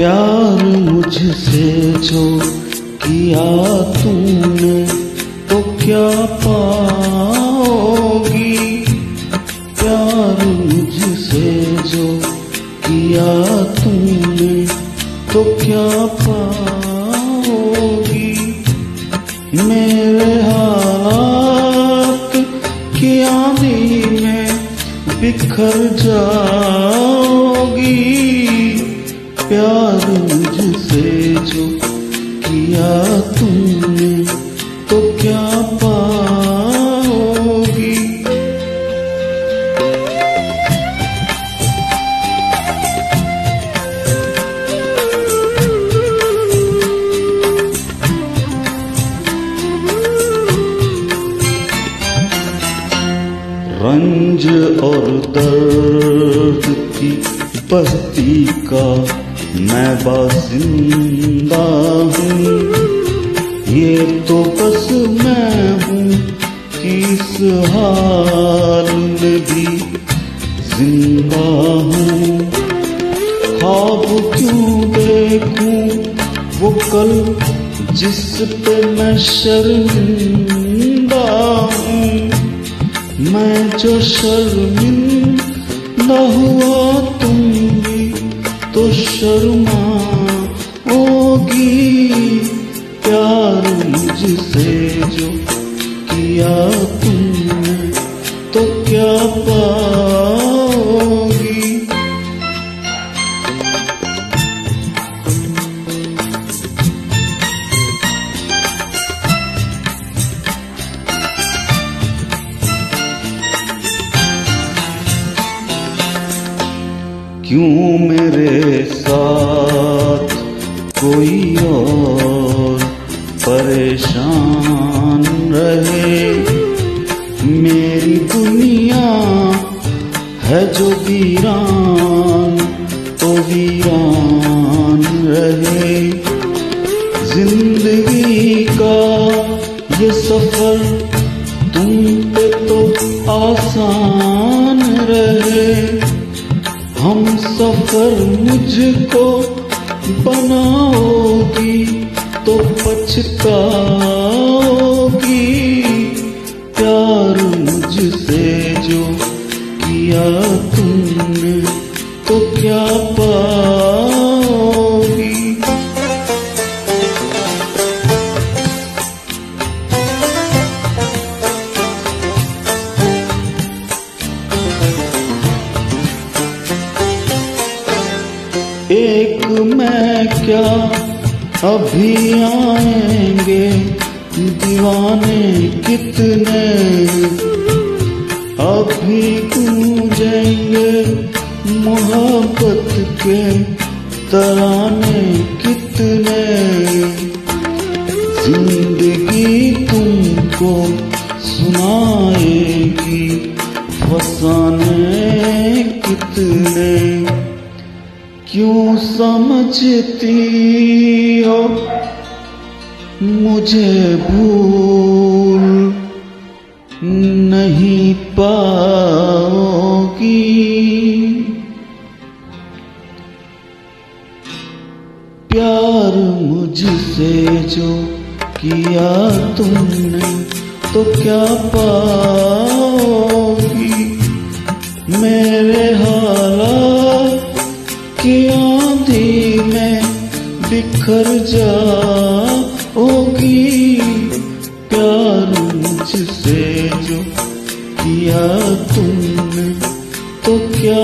प्यार मुझसे जो किया तूने तो क्या पाओगी? प्यार मुझसे जो किया तूने तो क्या पाओगी? मेरे हाथ की आंधी में बिखर जाओगी। प्यार क्या पाओगी? रंज और दर्द की बस्ती का मैं बासिंदा हूँ। ये तो बस मैं हूँ किस हाल में भी ज़िंदा हूँ। ख्वाब क्यों देखूँ वो कल जिस पे मैं शर्मिंदा हूँ। मैं जो शर्मिंदा हुआ तुम भी तो शर्मा जो किया तुमने तो क्या पाओगी? क्यों मेरे साथ कोई और परेशान रहे। मेरी दुनिया है जो वीरान तो वीरान रहे। ज़िंदगी का ये सफ़र तुम पे तो आसान रहे। हम सफ़र मुझको बनाओगी। तो पछताओगी प्यार मुझसे जो किया तुमने तो क्या पाओगी? एक मैं क्या अभी आएँगे दीवाने कितने अभी गूंजेंगे मोहब्बत के तराने कितने ज़िंदगी तुमको सुनाएगी फसाने कितने क्यों समझती हो? मुझे भूल नहीं पाओगी। प्यार मुझसे जो किया तुमने तो क्या पाओगी? बिखर जाओगी प्यार मुझसे जो किया तुमने तो क्या